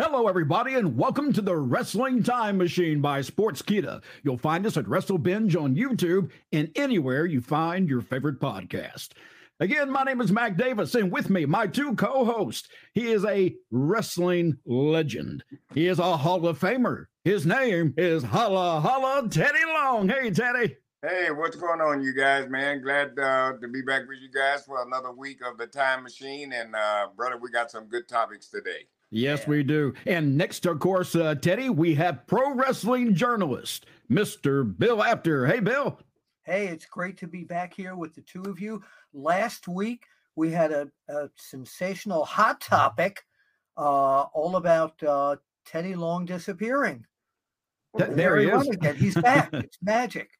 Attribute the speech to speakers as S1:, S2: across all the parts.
S1: Hello, everybody, and welcome to the Wrestling Time Machine by Sportskeeda. You'll find us at WrestleBinge on YouTube and anywhere you find your favorite podcast. Again, my name is Mac Davis, and with me, my two co hosts. He is a wrestling legend, he is a Hall of Famer. His name is Holla Holla Teddy Long. Hey, Teddy.
S2: Hey, what's going on, you guys, man? Glad uh, to be back with you guys for another week of the Time Machine. And, uh, brother, we got some good topics today.
S1: Yes, yeah. we do. And next, of course, uh, Teddy, we have pro wrestling journalist, Mr. Bill Apter. Hey, Bill.
S3: Hey, it's great to be back here with the two of you. Last week, we had a, a sensational hot topic uh, all about uh, Teddy Long disappearing.
S1: Th- there, he is.
S3: Again. He's back. it's magic.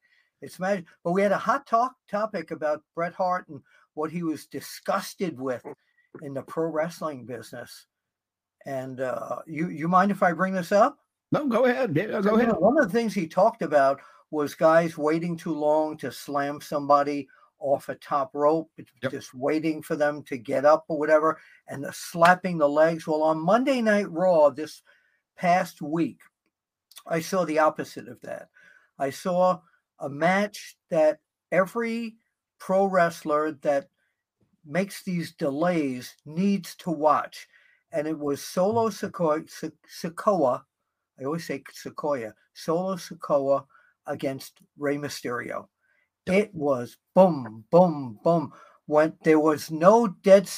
S3: It's magic. But we had a hot talk topic about Bret Hart and what he was disgusted with in the pro wrestling business. And uh, you you mind if I bring this up?
S1: No, go ahead. Go ahead.
S3: One of the things he talked about was guys waiting too long to slam somebody off a top rope, yep. just waiting for them to get up or whatever, and the slapping the legs. Well, on Monday Night Raw this past week, I saw the opposite of that. I saw a match that every pro wrestler that makes these delays needs to watch and it was Solo Sikoa. I always say Sequoia. Solo Sikoa against Rey Mysterio. It was boom, boom, boom. When there was no dead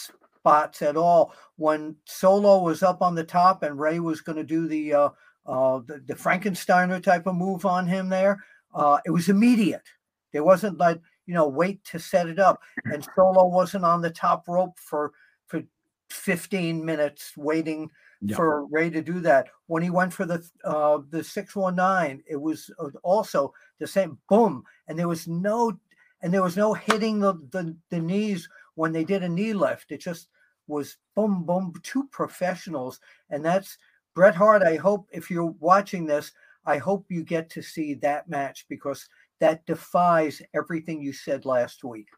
S3: spots at all. When Solo was up on the top and Rey was going to do the, uh, uh, the the Frankensteiner type of move on him there, uh, it was immediate. There wasn't like you know wait to set it up, and Solo wasn't on the top rope for for 15 minutes waiting yep. for Rey to do that. When he went for the uh, the 619, it was uh, also the same boom, and there was no and there was no hitting the, the the knees when they did a knee lift. It just was boom boom two professionals, and that's Bret Hart. I hope if you're watching this, I hope you get to see that match because that defies everything you said last week.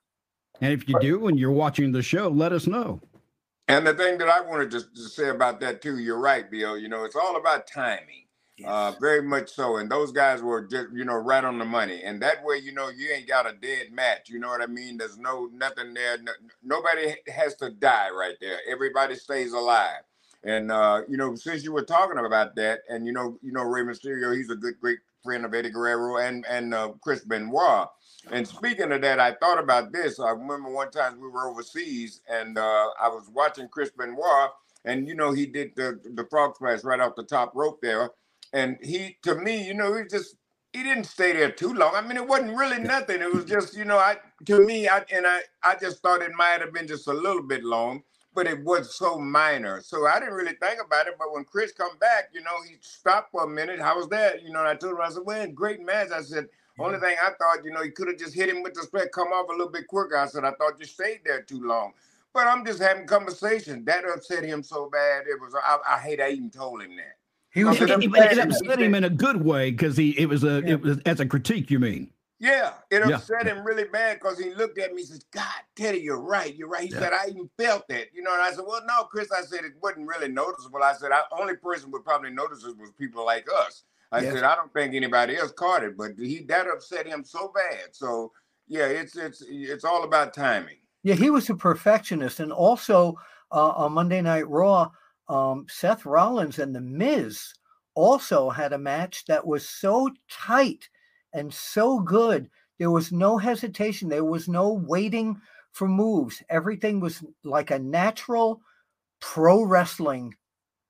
S1: And if you do and you're watching the show, let us know.
S2: And the thing that I wanted to, to, say about that too, you're right, Bill. You know, it's all about timing. Yes. Uh, very much so. And those guys were just, you know, right on the money. And that way, you know, you ain't got a dead match. You know what I mean? There's no nothing there. No, nobody has to die right there. Everybody stays alive. And uh, you know, since you were talking about that, and you know, you know, Rey Mysterio, he's a good, great friend of Eddie Guerrero and and uh, Chris Benoit. And speaking of that, I thought about this. I remember one time we were overseas and uh, I was watching Chris Benoit, and you know he did the the frog splash right off the top rope there, and he to me, you know, he just he didn't stay there too long. I mean, it wasn't really nothing. It was just you know, I to me, I and I I just thought it might have been just a little bit long, but it was so minor, so I didn't really think about it. But when Chris come back, you know, he stopped for a minute. How was that? You know, I told him I said, "Well, great match." I said only thing I thought, you know, you could have just hit him with the split, come off a little bit quicker. I said, I thought you stayed there too long. But I'm just having conversation. That upset him so bad. It was I, I hate I even told him that.
S1: He was it, it, it upset him in a good way because he it was a yeah. it was as a critique, you mean?
S2: Yeah, it upset yeah. him really bad because he looked at me and says, God, Teddy, you're right. You're right. He yeah. said, I even felt that. You know, and I said, Well, no, Chris, I said it wasn't really noticeable. I said, I only person would probably notice it was people like us. I yes. said, I don't think anybody else caught it, but he that upset him so bad. So yeah, it's it's it's all about timing.
S3: Yeah, he was a perfectionist, and also uh, on Monday Night Raw, um, Seth Rollins and The Miz also had a match that was so tight and so good. There was no hesitation. There was no waiting for moves. Everything was like a natural pro wrestling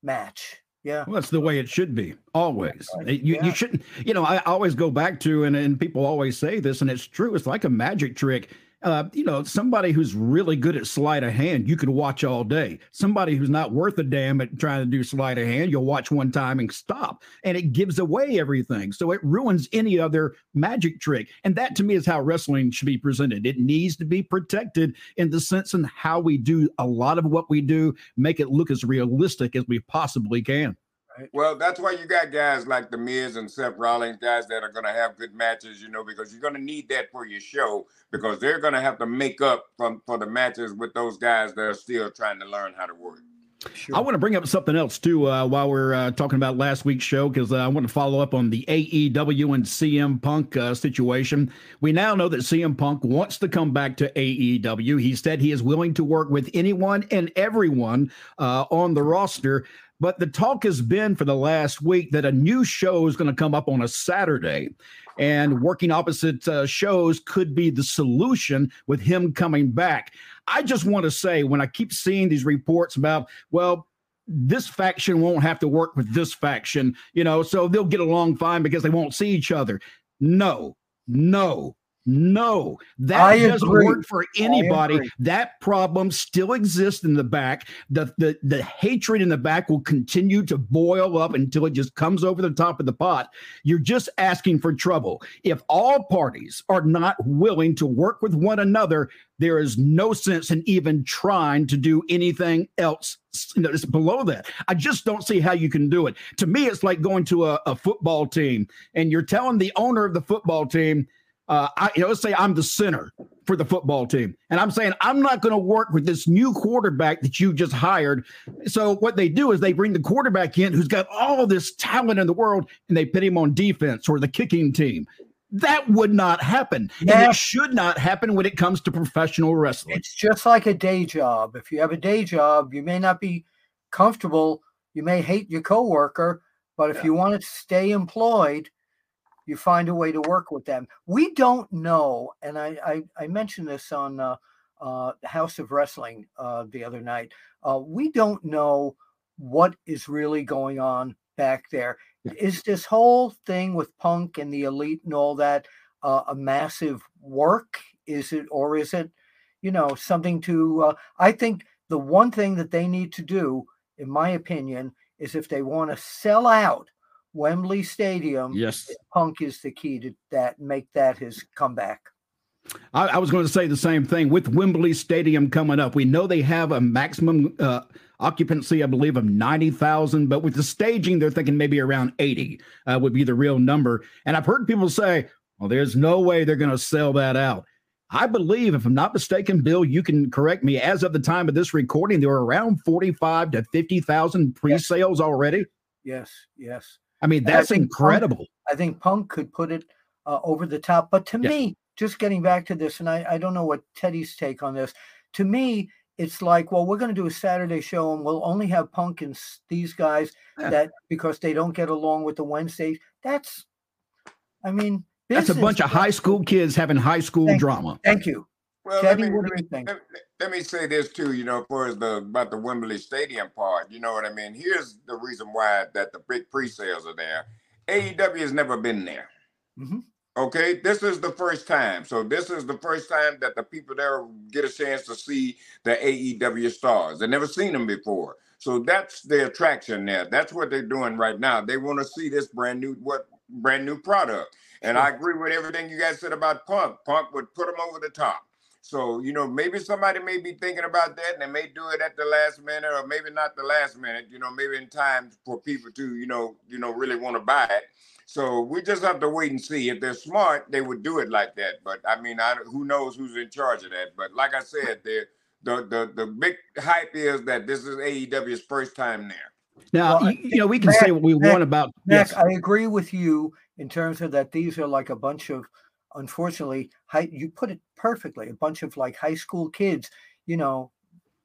S3: match. Yeah.
S1: Well, that's the way it should be always. You, yeah. you shouldn't, you know, I always go back to, and, and people always say this, and it's true. It's like a magic trick uh, you know, somebody who's really good at sleight of hand, you could watch all day. Somebody who's not worth a damn at trying to do sleight of hand, you'll watch one time and stop. And it gives away everything. So it ruins any other magic trick. And that to me is how wrestling should be presented. It needs to be protected in the sense in how we do a lot of what we do, make it look as realistic as we possibly can.
S2: Right. Well, that's why you got guys like The Miz and Seth Rollins, guys that are going to have good matches, you know, because you're going to need that for your show because they're going to have to make up from, for the matches with those guys that are still trying to learn how to work.
S1: Sure. I want to bring up something else too uh, while we're uh, talking about last week's show because uh, I want to follow up on the AEW and CM Punk uh, situation. We now know that CM Punk wants to come back to AEW. He said he is willing to work with anyone and everyone uh, on the roster. But the talk has been for the last week that a new show is going to come up on a Saturday and working opposite uh, shows could be the solution with him coming back. I just want to say when I keep seeing these reports about, well, this faction won't have to work with this faction, you know, so they'll get along fine because they won't see each other. No, no, no, that doesn't work for anybody. That problem still exists in the back. The, the the hatred in the back will continue to boil up until it just comes over the top of the pot. You're just asking for trouble. If all parties are not willing to work with one another, there is no sense in even trying to do anything else you know, it's below that. I just don't see how you can do it. To me, it's like going to a, a football team and you're telling the owner of the football team, uh, I, you know, let's say I'm the center for the football team, and I'm saying I'm not going to work with this new quarterback that you just hired. So what they do is they bring the quarterback in who's got all this talent in the world, and they put him on defense or the kicking team. That would not happen, yeah. and it should not happen when it comes to professional wrestling.
S3: It's just like a day job. If you have a day job, you may not be comfortable. You may hate your coworker, but if yeah. you want to stay employed you find a way to work with them. We don't know, and I I, I mentioned this on uh, uh, House of Wrestling uh, the other night. Uh, we don't know what is really going on back there. Is this whole thing with Punk and the Elite and all that uh, a massive work? Is it, or is it, you know, something to? Uh, I think the one thing that they need to do, in my opinion, is if they want to sell out Wembley Stadium.
S1: Yes.
S3: Punk is the key to that, make that his comeback.
S1: I, I, was going to say the same thing with Wembley Stadium coming up. We know they have a maximum uh, occupancy, I believe, of 90,000, but with the staging, they're thinking maybe around 80 uh, would be the real number. And I've heard people say, well, there's no way they're going to sell that out. I believe, if I'm not mistaken, Bill, you can correct me. As of the time of this recording, there are around 45 to 50,000 pre sales yes. already.
S3: Yes, yes.
S1: I mean, that's I incredible.
S3: Punk, I think Punk could put it uh, over the top. But to yeah. me, just getting back to this, and I, I don't know what Teddy's take on this. To me, it's like, well, we're going to do a Saturday show and we'll only have Punk and these guys yeah. that because they don't get along with the Wednesdays. That's, I mean,
S1: that's a bunch of high school kids having high school
S3: thank
S1: drama.
S3: You. Thank you.
S2: Well, Teddy, let, me, let, me, let, let, me say this too, you know, for the about the Wembley Stadium part, you know what I mean? Here's the reason why that the big pre-sales are there. AEW has never been there. Mm-hmm. Okay, this is the first time. So this is the first time that the people there get a chance to see the AEW stars. They've never seen them before. So that's the attraction there. That's what they're doing right now. They want to see this brand new what brand new product. And I agree with everything you guys said about Punk. Punk would put them over the top. So, you know, maybe somebody may be thinking about that and they may do it at the last minute or maybe not the last minute, you know, maybe in time for people to, you know, you know, really want to buy it. So we just have to wait and see. If they're smart, they would do it like that. But I mean, I, who knows who's in charge of that? But like I said, the the the, the big hype is that this is AEW's first time there.
S1: Now, well, you know, we can Mac, say what we Mac, want about.
S3: Mac, yes. I agree with you in terms of that. These are like a bunch of unfortunately, high, you put it perfectly. A bunch of like high school kids, you know,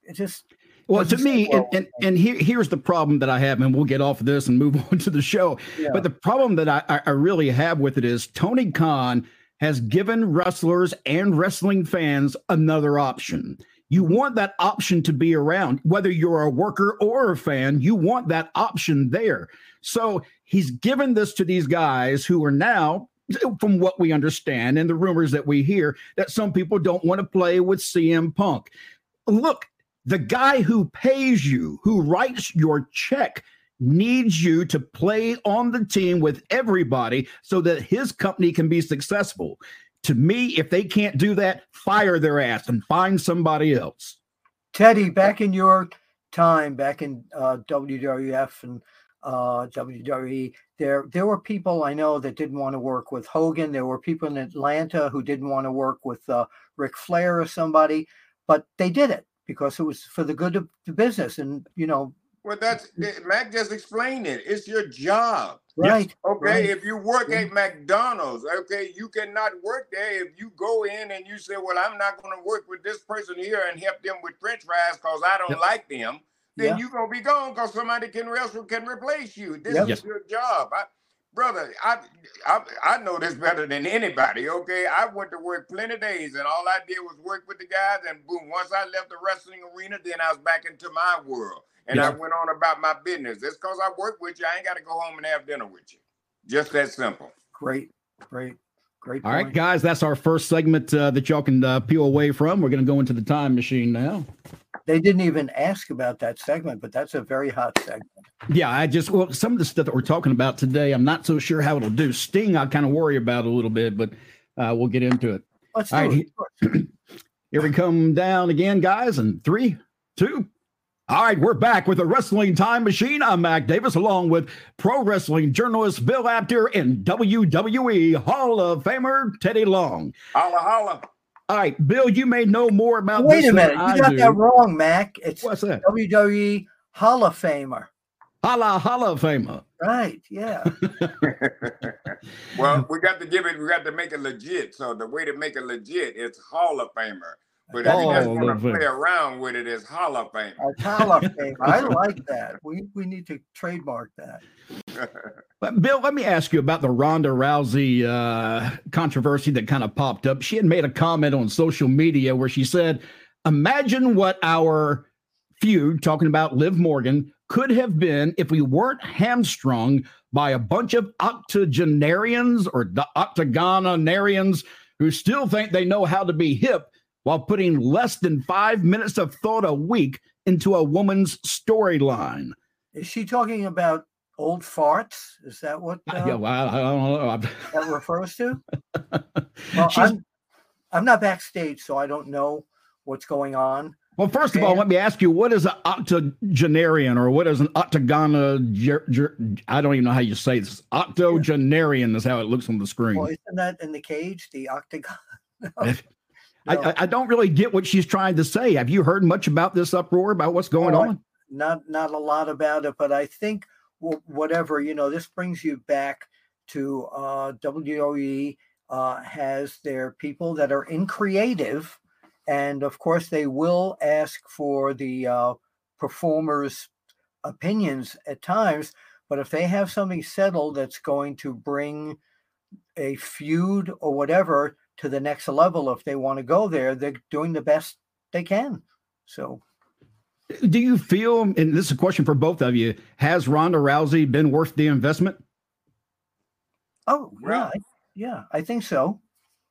S3: it just.
S1: Well, to me, well. and, and, and here, here's the problem that I have, and we'll get off of this and move on to the show. Yeah. But the problem that I, I really have with it is Tony Khan has given wrestlers and wrestling fans another option. You want that option to be around, whether you're a worker or a fan, you want that option there. So he's given this to these guys who are now from what we understand and the rumors that we hear, that some people don't want to play with CM Punk. Look, the guy who pays you, who writes your check, needs you to play on the team with everybody so that his company can be successful. To me, if they can't do that, fire their ass and find somebody else.
S3: Teddy, back in your time, back in uh, WWF and uh, WWE. There, there were people I know that didn't want to work with Hogan. There were people in Atlanta who didn't want to work with uh, Ric Flair or somebody, but they did it because it was for the good of the business. And you know,
S2: well, that's Mac just explained it. It's your job.
S3: Right.
S2: Okay.
S3: right.
S2: If you work at McDonald's, okay, you cannot work there if you go in and you say, Well, I'm not going to work with this person here and help them with French fries because I don't
S1: Yep.
S2: like them. Then
S3: Yeah.
S2: you're gonna be gone because somebody can else can replace you. This
S3: Yep.
S2: is your job. I, brother, I, I I know this better than anybody. Okay. I went to work plenty days and all I did was work with the guys and boom, once I left the wrestling arena, then I was back into my world. And I went on about my business. It's because I work with you. I ain't got to go home and have dinner with you. Just that simple.
S3: Great, great, great.
S1: All right,
S3: point.
S1: guys, that's our first segment uh, that y'all can uh, peel away from. We're going to go into the time machine now.
S3: They didn't even ask about that segment, but that's a very hot segment.
S1: Yeah, I just well, some of the stuff that we're talking about today, I'm not so sure how it'll do. Sting, I kind of worry about a little bit, but uh, we'll get into it.
S3: Let's do
S1: All right,
S3: it.
S1: Here we come down again, guys, And three, two. All right, we're back with the Wrestling Time Machine. I'm Mac Davis, along with pro wrestling journalist Bill Apter and WWE Hall of Famer Teddy Long.
S2: Holla, holla.
S1: All right, Bill, you may know more about
S3: Wait
S1: this
S3: a minute,
S1: than
S3: you
S1: I
S3: got
S1: do.
S3: that wrong, Mac. It's
S1: What's that?
S3: WWE Hall of Famer.
S1: Holla, Hall of Famer.
S3: Right? Yeah.
S2: well, we got to give it, we got to make it legit. So the way to make it legit is Hall of Famer. But if you just
S1: Hall
S2: want
S1: of
S2: to play around with it, it's Hall of Famer.
S3: A Hall of Famer. I like that. We we need to trademark that.
S1: But Bill, let me ask you about the Ronda Rousey uh, controversy that kind of popped up. She had made a comment on social media where she said, "Imagine what our feud, talking about Liv Morgan, could have been if we weren't hamstrung by a bunch of octogenarians or the octagonarians who still think they know how to be hip while putting less than five minutes of thought a week into a woman's storyline."
S3: Is she talking about old farts? Is that what uh,
S1: yeah, well, I, don't know.
S3: That refers to? Well,
S1: She's-
S3: I'm, I'm not backstage, so I don't know what's going on.
S1: Well, first of all, let me ask you, what is an octogenarian or what is an octogona? I don't even know how you say this. Octogenarian is how it looks on the screen.
S3: Well, isn't that in the cage, the octagon?
S1: I, I, don't really get what she's trying to say. Have you heard much about this uproar, about what's going
S3: I-
S1: on?
S3: not not a lot about it, but I think wh- whatever you know, this brings you back to uh, WWE uh, has their people that are in creative, and of course they will ask for the uh, performers' opinions at times. But if they have something settled that's going to bring a feud or whatever to the next level, if they want to go there, they're doing the best they can. So.
S1: Do you feel, and this is a question for both of you, has Ronda Rousey been worth the investment?
S3: Oh, yeah,
S2: Well-
S3: I, yeah, I think so.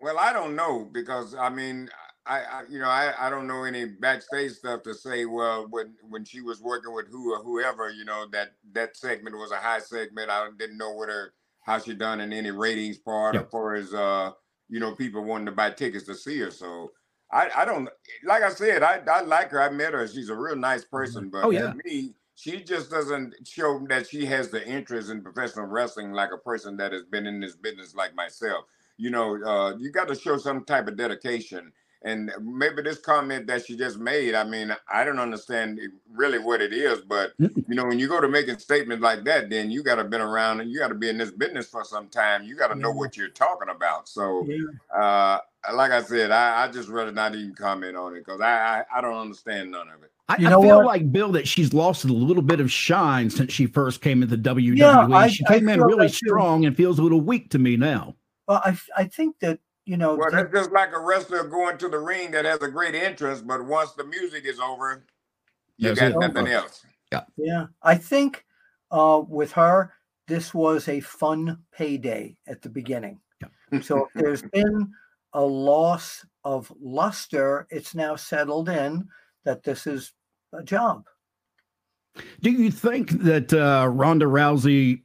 S2: Well, I don't know because I mean, I, I you know, I, I don't know any backstage stuff to say. Well, when when she was working with who or whoever, you know, that that segment was a high segment. I didn't know what her how she done in any ratings part
S1: Yeah.
S2: as far as uh, you know, people wanting to buy tickets to see her. So I, I don't like I said, I, I like her. I met her. She's a real nice person, but
S1: Oh, yeah.
S2: to me, she just doesn't show that she has the interest in professional wrestling like a person that has been in this business like myself you know, uh, you got to show some type of dedication. And maybe this comment that she just made, I mean, I don't understand really what it is, but you know, when you go to making statements like that, then you got to been around and you got to be in this business for some time. You got to know what you're talking about. So,
S3: Yeah.
S2: uh, like I said, I, I just rather not even comment on it because I, I I don't understand none of it.
S1: I,
S3: You
S1: I feel
S3: what?
S1: like Bill that she's lost a little bit of shine since she first came into WWE.
S3: Yeah,
S1: she
S3: I
S1: came in really strong and feels a little weak to me now.
S3: Well, I I think that, you know,
S2: Well, that's just like a wrestler going to the ring that has a great entrance, but once the music is over, you
S1: That's
S2: got nothing
S3: Over.
S2: else.
S3: yeah, Yeah. I think uh, with her, this was a fun payday at the beginning. So if there's been a loss of luster, it's now settled in that this is a job.
S1: Do you think that uh, Ronda Rousey,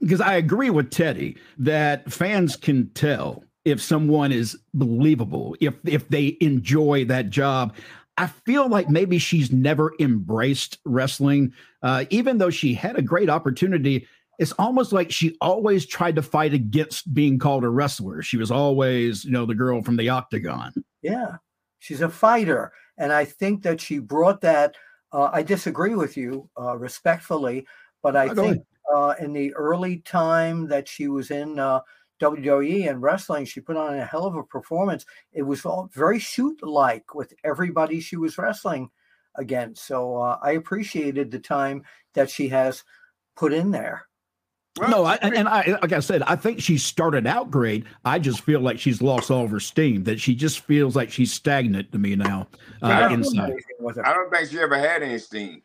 S1: because I agree with Teddy that fans can tell if someone is believable, if if they enjoy that job. I feel like maybe she's never embraced wrestling, uh, even though she had a great opportunity. It's almost like she always tried to fight against being called a wrestler. She was always, you know, the girl from the octagon.
S3: Yeah, she's a fighter, And I think that she brought that. Uh, I disagree with you uh, respectfully, but I think uh, in the early time that she was in uh, WWE and wrestling, she put on a hell of a performance. It was all very shoot like with everybody she was wrestling against. So uh, I appreciated the time that she has put in there.
S1: Well, no, I, and I, like I said, I think she started out great. I just feel like she's lost all of her steam. That she just feels like she's stagnant to me now uh, inside.
S2: I don't think she ever had any steam.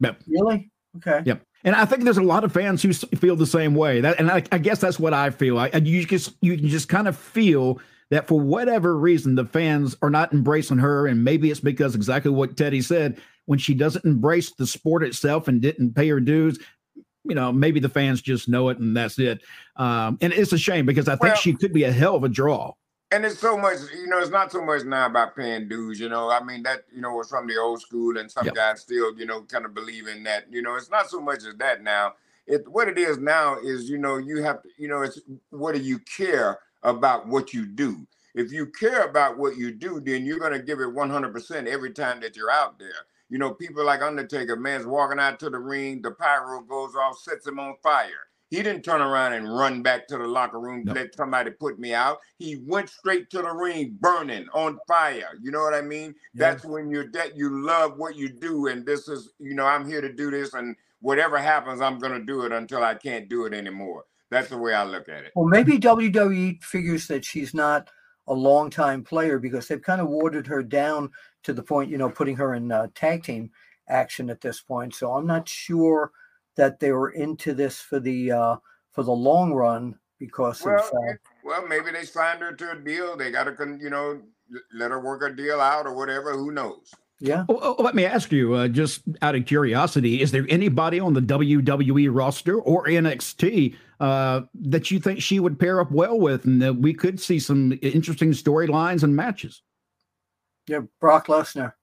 S3: Yep. Really? Okay.
S1: Yep. And I think there's a lot of fans who feel the same way. That, and I, I guess that's what I feel. I, you just you can just kind of feel that for whatever reason the fans are not embracing her, and maybe it's because exactly what Teddy said when she doesn't embrace the sport itself and didn't pay her dues you know, maybe the fans just know it and that's it. Um, and it's a shame because I think well, she could be a hell of a draw.
S2: And it's so much, you know, it's not so much now about paying dues, you know. I mean, that, you know, was from the old school, and some yep. guys still, you know, kind of believe in that. You know, it's not so much as that now. It what it is now is, you know, you have to, you know, it's what do you care about what you do? If you care about what you do, then you're going to give it 100% every time that you're out there. You know, people like Undertaker, man's walking out to the ring, the pyro goes off, sets him on fire. He didn't turn around and run back to the locker room, no. let somebody put me out. He went straight to the ring, burning on fire. You know what I mean? That's when you're that you love what you do, and this is, you know, I'm here to do this, and whatever happens, I'm gonna do it until I can't do it anymore. That's the way I look at it.
S3: Well, maybe WWE figures that she's not a long time player because they've kind of watered her down to the point, you know, putting her in uh, tag team action at this point. So I'm not sure that they were into this for the uh, for the long run because
S2: well,
S3: of.
S2: Uh, well, maybe they signed her to a deal. They got to, you know, let her work a deal out or whatever. Who knows?
S3: Yeah.
S1: Well, let me ask you, uh, just out of curiosity, is there anybody on the WWE roster or NXT uh, that you think she would pair up well with, and that we could see some interesting storylines and matches?
S3: Yeah, Brock Lesnar.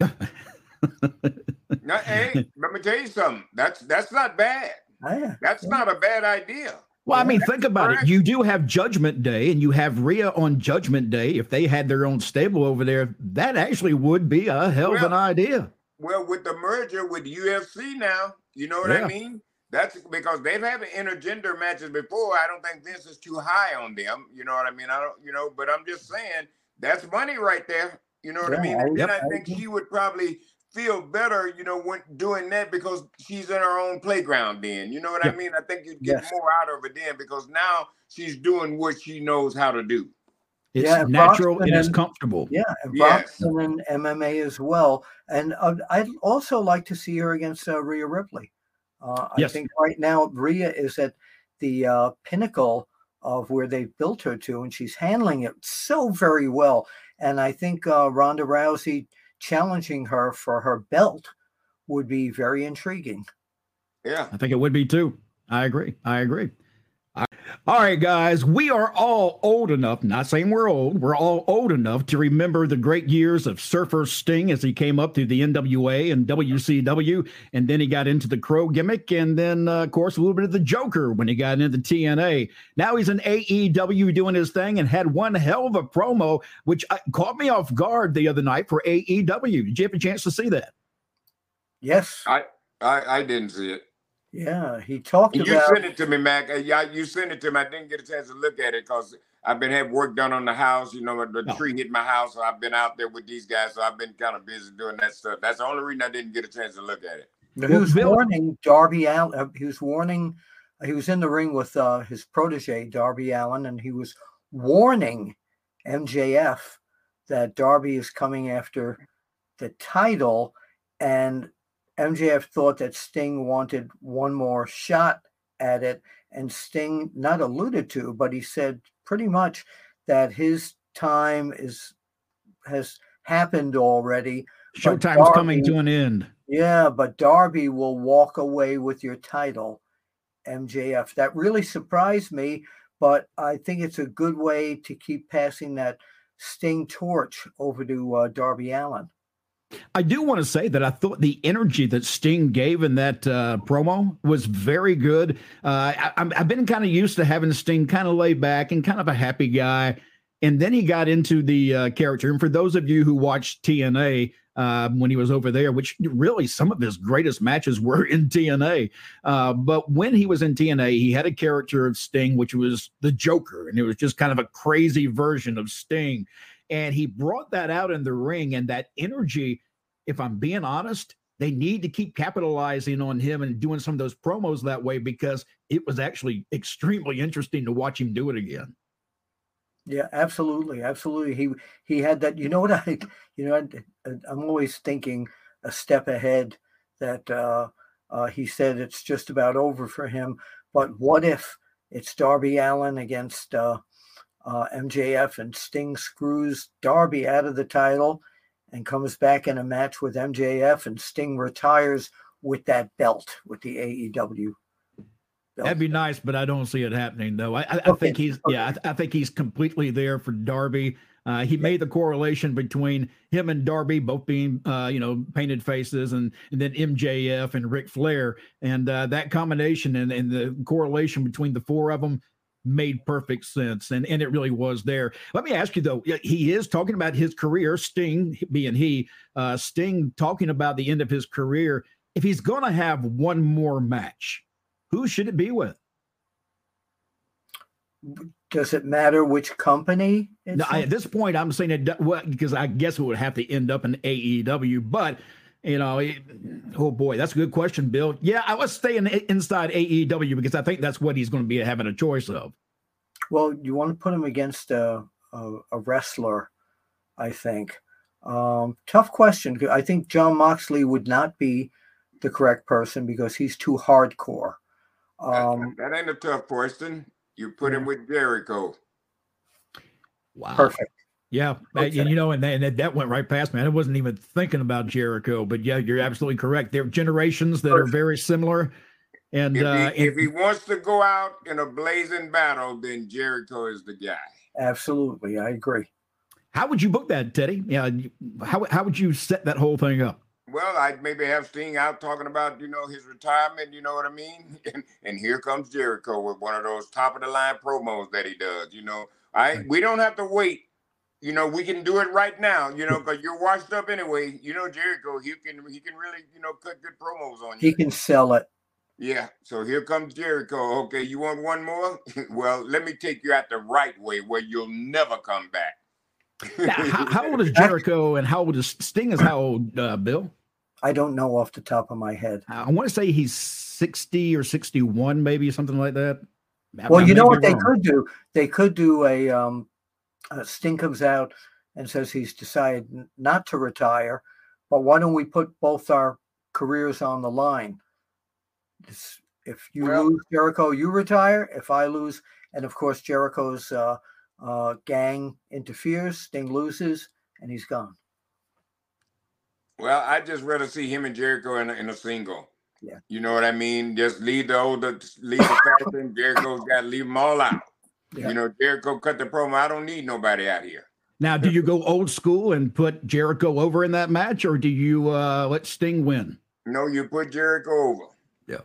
S2: hey, let me tell you something. That's that's not bad. Yeah. That's yeah. not a bad idea.
S1: Well, I mean, think about correct. it. You do have Judgment Day, and you have Rhea on Judgment Day. If they had their own stable over there, that actually would be a hell well, of an idea.
S2: Well, with the merger with UFC now, you know what yeah. I mean? That's because they've had intergender matches before. I don't think this is too high on them. You know what I mean? I don't, you know, but I'm just saying that's money right there. You know what yeah, I mean? And yep, I think she would probably feel better, you know, when doing that because she's in her own playground then. You know what yep. I mean? I think you'd get yes. more out of it then because now she's doing what she knows how to do.
S1: It's yeah, natural and it's comfortable.
S3: Yeah, and yes. and MMA as well. And uh, I'd also like to see her against uh, Rhea Ripley. Uh, yes. I think right now Rhea is at the uh, pinnacle of where they've built her to, and she's handling it so very well. And I think uh, Ronda Rousey challenging her for her belt would be very intriguing.
S2: Yeah.
S1: I think it would be too. I agree. I agree. All right, guys, we are all old enough, not saying we're old, we're all old enough to remember the great years of Surfer Sting as he came up through the NWA and WCW, and then he got into the Crow gimmick, and then, uh, of course, a little bit of the Joker when he got into TNA. Now he's in AEW doing his thing and had one hell of a promo, which uh, caught me off guard the other night for AEW. Did you have a chance to see that?
S3: Yes.
S2: I, I, I didn't see it.
S3: Yeah, he talked
S2: you
S3: about.
S2: You sent it to me, Mac. Uh, yeah, you sent it to me. I didn't get a chance to look at it because I've been having work done on the house. You know, the no. tree hit my house, so I've been out there with these guys. So I've been kind of busy doing that stuff. That's the only reason I didn't get a chance to look at it.
S3: He was warning Darby Allin. Uh, he was warning. He was in the ring with uh, his protege Darby Allin, and he was warning MJF that Darby is coming after the title, and MJF thought that Sting wanted one more shot at it, and Sting not alluded to, but he said pretty much that his time is has happened already.
S1: Showtime's Darby, coming to an end.
S3: Yeah, but Darby will walk away with your title, MJF. That really surprised me, but I think it's a good way to keep passing that Sting torch over to uh, Darby Allin.
S1: I do want to say that I thought the energy that Sting gave in that uh, promo was very good. Uh, I, have been kind of used to having Sting kind of laid back and kind of a happy guy. and then he got into the uh, character. And for those of you who watched TNA uh, when he was over there, which really some of his greatest matches were in TNA. Uh, but when he was in TNA, he had a character of Sting, which was the Joker, and it was just kind of a crazy version of Sting. And he brought that out in the ring, and that energy, if I'm being honest, they need to keep capitalizing on him and doing some of those promos that way because it was actually extremely interesting to watch him do it again.
S3: Yeah, absolutely, absolutely. He he had that. You know what I, you know, I, am always thinking a step ahead. That uh, uh, he said it's just about over for him. But what if it's Darby Allin against uh, uh, MJF and Sting screws Darby out of the title and comes back in a match with MJF and Sting retires with that belt with the AEW
S1: That'd be nice, but I don't see it happening though. I, I, okay. I think he's okay. yeah, I, I, think he's completely there for Darby. Uh, he yeah. made the correlation between him and Darby both being uh, you know painted faces, and, and then MJF and Ric Flair, and uh, that combination and, and the correlation between the four of them made perfect sense, and and it really was there. Let me ask you though, he is talking about his career, Sting being he, uh, Sting talking about the end of his career. If he's going to have one more match who should it be with?
S3: Does it matter which company?
S1: No, I, at this point, I'm saying it well, because I guess it would have to end up in AEW. But you know, it, oh boy, that's a good question, Bill. Yeah, I was staying inside AEW because I think that's what he's going to be having a choice of.
S3: Well, you want to put him against a, a, a wrestler, I think. Um, tough question. I think Jon Moxley would not be the correct person because he's too hardcore.
S2: Um, that, that, ain't a tough question. You put yeah. him with Jericho.
S1: Wow. Perfect. Yeah, okay. and you know, and, that, and that went right past me. I wasn't even thinking about Jericho, but yeah, you're absolutely correct. There are generations that are very similar. And
S2: if he,
S1: uh,
S2: if he wants to go out in a blazing battle, then Jericho is the guy.
S3: Absolutely, I agree.
S1: How would you book that, Teddy? Yeah, how how would you set that whole thing up?
S2: Well, I'd maybe have Sting out talking about, you know, his retirement, you know what I mean? And, and here comes Jericho with one of those top of the line promos that he does, you know. I we don't have to wait. You know, we can do it right now, you know, because you're washed up anyway. You know, Jericho, he can he can really, you know, cut good promos on
S3: you. He can sell it.
S2: Yeah. So here comes Jericho. Okay, you want one more? well, let me take you out the right way where you'll never come back.
S1: now, how, how, old is Jericho and how old is Sting? Is how old, uh, Bill?
S3: I don't know off the top of my head.
S1: I want to say he's 60 or 61, maybe something like that.
S3: Well, I you know what they could do? They could do a, um, a Sting comes out and says he's decided not to retire, but why don't we put both our careers on the line? if you well, lose Jericho, you retire. If I lose, and of course Jericho's uh, uh, gang interferes, Sting loses, and he's gone.
S2: Well, I just rather see him and Jericho in a, in a single.
S3: Yeah.
S2: You know what I mean? Just leave the older, leave the fashion. Jericho's got to leave them all out. Yeah. You know, Jericho cut the promo. I don't need nobody out here.
S1: Now, do you go old school and put Jericho over in that match, or do you uh, let Sting win?
S2: No, you put Jericho over.
S1: Yeah,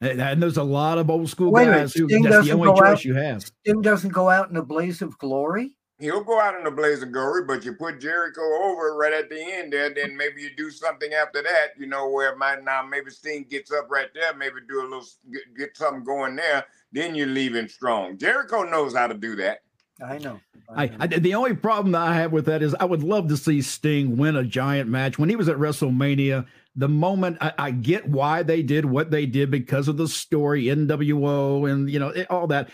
S1: and, and there's a lot of old school Wait guys who that's the only choice
S3: out,
S1: you have.
S3: Sting doesn't go out in a blaze of glory
S2: he'll go out in a blaze of glory, but you put Jericho over right at the end there, then maybe you do something after that, you know, where it might now maybe Sting gets up right there, maybe do a little get, get something going there, then you're leaving strong. Jericho knows how to do that.
S3: I know.
S1: I, know. I, I, the only problem that I have with that is I would love to see Sting win a giant match. When he was at WrestleMania, the moment I, I, get why they did what they did because of the story, NWO, and you know it, all that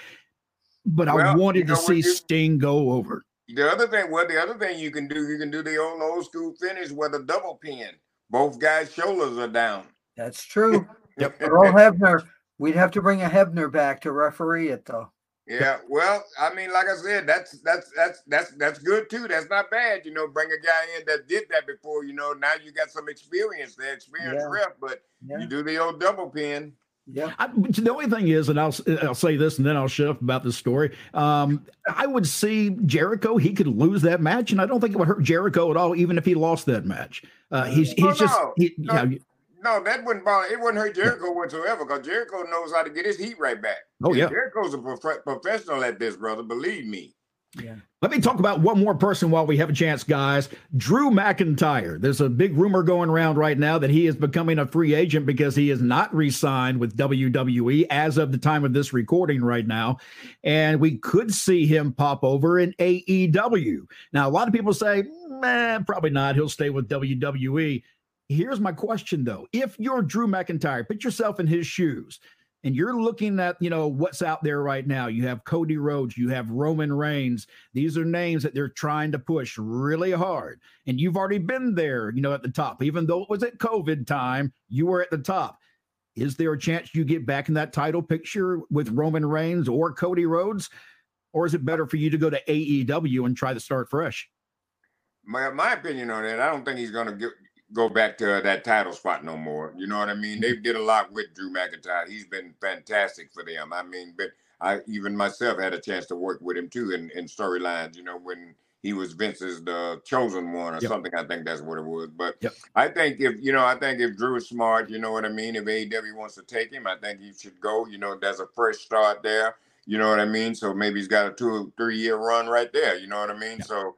S1: but well, I wanted you know, to see you, Sting go over.
S2: The other thing, well, the other thing you can do, you can do the old old school finish with a double pin. Both guys' shoulders are down.
S3: That's true. yep. Earl Hebner. We'd have to bring a Hebner back to referee it though.
S2: Yeah, well, I mean, like I said, that's that's that's that's that's good too. That's not bad, you know. Bring a guy in that did that before, you know. Now you got some experience, the experience yeah. rep, but yeah. you do the old double pin.
S3: Yeah. I,
S1: the only thing is, and I'll I'll say this, and then I'll shut up about this story. Um, I would see Jericho. He could lose that match, and I don't think it would hurt Jericho at all, even if he lost that match. Uh, he's he's oh, just
S2: no,
S1: he,
S2: no, no, that wouldn't bother. It wouldn't hurt Jericho whatsoever because Jericho knows how to get his heat right back.
S1: Oh yeah,
S2: Jericho's a prof- professional at this, brother. Believe me.
S1: Yeah. Let me talk about one more person while we have a chance, guys. Drew McIntyre. There's a big rumor going around right now that he is becoming a free agent because he is not re signed with WWE as of the time of this recording right now. And we could see him pop over in AEW. Now, a lot of people say, man, probably not. He'll stay with WWE. Here's my question, though. If you're Drew McIntyre, put yourself in his shoes and you're looking at you know what's out there right now. You have cody rhodes you have roman reigns. These are names that they're trying to push really hard. And you've already been there you know at the top. Even though it was at covid time you were at the top. Is there a chance you get back in that title picture with roman reigns or cody rhodes? Or is it better for you to go to aew and try to start fresh?
S2: My, my opinion on that, I don't think he's going to get, go back to that title spot no more. You know what I mean? They mm-hmm. did a lot with Drew McIntyre. He's been fantastic for them. I mean, but I even myself had a chance to work with him too in, in storylines. You know, when he was Vince's the chosen one or yep. something. I think that's what it was. But yep. I think if you know, I think if Drew is smart, you know what I mean. If AEW wants to take him, I think he should go. You know, there's a fresh start there. You know what I mean. So maybe he's got a two, three year run right there. You know what I mean. Yep. So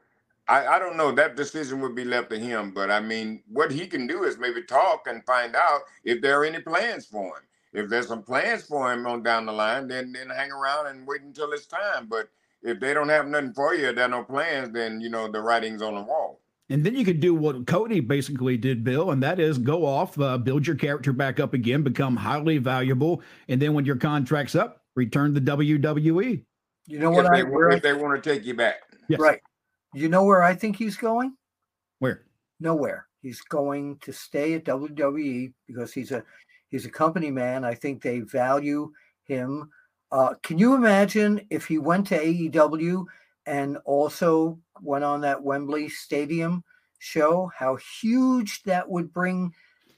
S2: I, I don't know. That decision would be left to him. But I mean, what he can do is maybe talk and find out if there are any plans for him. If there's some plans for him on down the line, then then hang around and wait until it's time. But if they don't have nothing for you, there are no plans, then you know the writing's on the wall.
S1: And then you could do what Cody basically did, Bill, and that is go off, uh, build your character back up again, become highly valuable, and then when your contract's up, return to WWE.
S3: You know what? If,
S2: I, they, if they want to take you back,
S3: yes. right? You know where I think he's going?
S1: Where?
S3: Nowhere. He's going to stay at WWE because he's a he's a company man. I think they value him. Uh, can you imagine if he went to AEW and also went on that Wembley Stadium show? How huge that would bring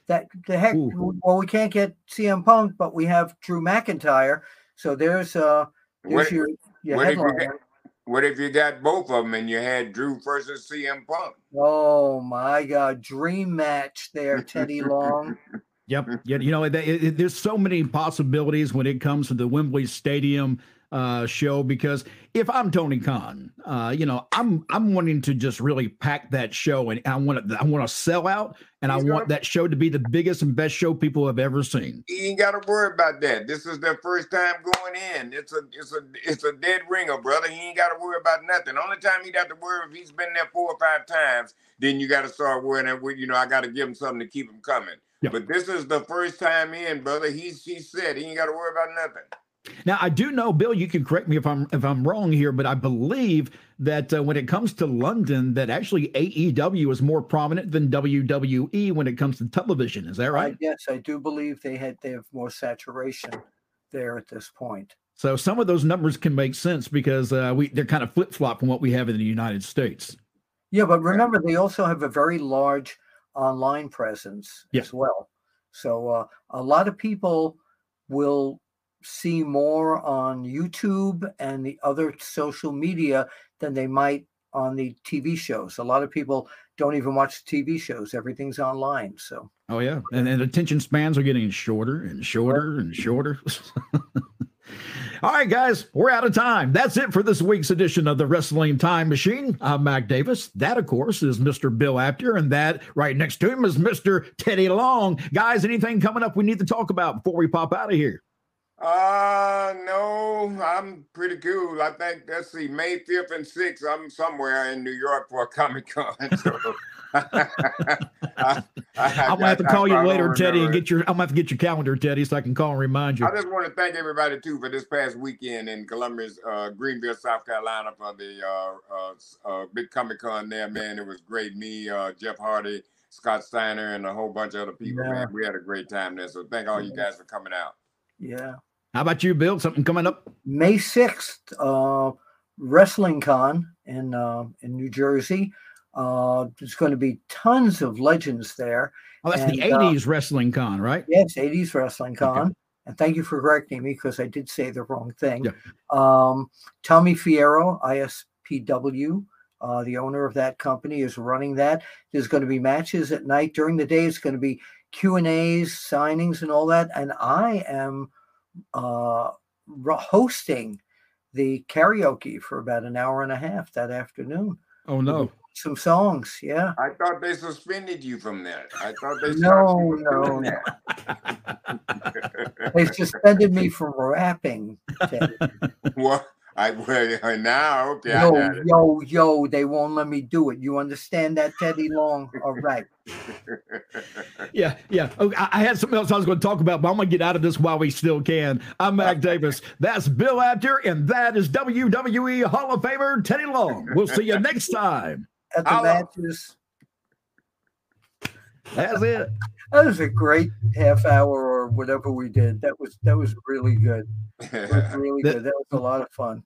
S3: that the heck. Ooh. Well, we can't get CM Punk, but we have Drew McIntyre. So there's uh there's what, your, your headline.
S2: What if you got both of them and you had Drew versus CM Punk?
S3: Oh my God, dream match there, Teddy Long.
S1: yep, yeah, you know, it, it, there's so many possibilities when it comes to the Wembley Stadium uh, show because if I'm Tony Khan, uh, you know, I'm I'm wanting to just really pack that show and I want to I want to sell out and He's I want that show to be the biggest and best show people have ever seen.
S2: He ain't got to worry about that. This is their first time going in. It's a it's a it's a dead ringer, brother. He ain't got to worry about nothing. Only time he'd have to worry if he's been there four or five times, then you got to start worrying. You know, I got to give him something to keep him coming. Yep. But this is the first time in, brother. He's he said he ain't got to worry about nothing.
S1: Now, I do know, Bill. You can correct me if I'm if I'm wrong here, but I believe that uh, when it comes to London, that actually AEW is more prominent than WWE when it comes to television. Is that right?
S3: yes, I do believe they had they have more saturation there at this point.
S1: So some of those numbers can make sense because uh, we they're kind of flip flop from what we have in the United States.
S3: Yeah, but remember they also have a very large online presence yes. as well. So uh, a lot of people will see more on YouTube and the other social media than they might on the TV shows. A lot of people don't even watch TV shows. Everything's online. So.
S1: Oh yeah, and, and attention spans are getting shorter and shorter and shorter. All right, guys, we're out of time. That's it for this week's edition of the Wrestling Time Machine. I'm Mac Davis. That, of course, is Mr. Bill Apter, and that right next to him is Mr. Teddy Long. Guys, anything coming up we need to talk about before we pop out of here?
S2: Uh no, I'm pretty cool. I think let's see, May 5th and 6th, I'm somewhere in New York for a Comic Con. So I,
S1: I, am gonna have to call you later, Teddy, and get your I'm gonna have to get your calendar, Teddy, so I can call and remind you.
S2: I just want to thank everybody too for this past weekend in Columbus, uh, Greenville, South Carolina for the uh, uh, uh big Comic Con there, man. It was great. Me, uh, Jeff Hardy, Scott Steiner, and a whole bunch of other people, yeah. man. We had a great time there. So thank all you guys for coming out.
S3: Yeah.
S1: How about you, Bill? Something coming up?
S3: May 6th, uh, Wrestling Con in, uh, in New Jersey. Uh, there's going to be tons of legends there.
S1: Oh, that's and, the 80s uh, Wrestling Con, right?
S3: Yes, 80s Wrestling Con. Okay. And thank you for correcting me because I did say the wrong thing. Yeah. Um, Tommy Fierro, ISPW, uh, the owner of that company, is running that. There's going to be matches at night. During the day, it's going to be Q and A's, signings, and all that. And I am uh, hosting the karaoke for about an hour and a half that afternoon.
S1: Oh no.
S3: Some songs, yeah.
S2: I thought they suspended you from that. I thought they
S3: no, no, no. they suspended me from rapping.
S2: what? I well, now okay.
S3: Yo, yo, yo, they won't let me do it. You understand that, Teddy Long? All right.
S1: yeah, yeah. Oh, okay, I had something else I was going to talk about, but I'm going to get out of this while we still can. I'm Mac Davis. That's Bill Apter, and that is WWE Hall of Famer Teddy Long. We'll see you next time.
S3: At the matches.
S1: That's it.
S3: That was a great half hour or whatever we did. That was that was really good. Was really good. That was a lot of fun.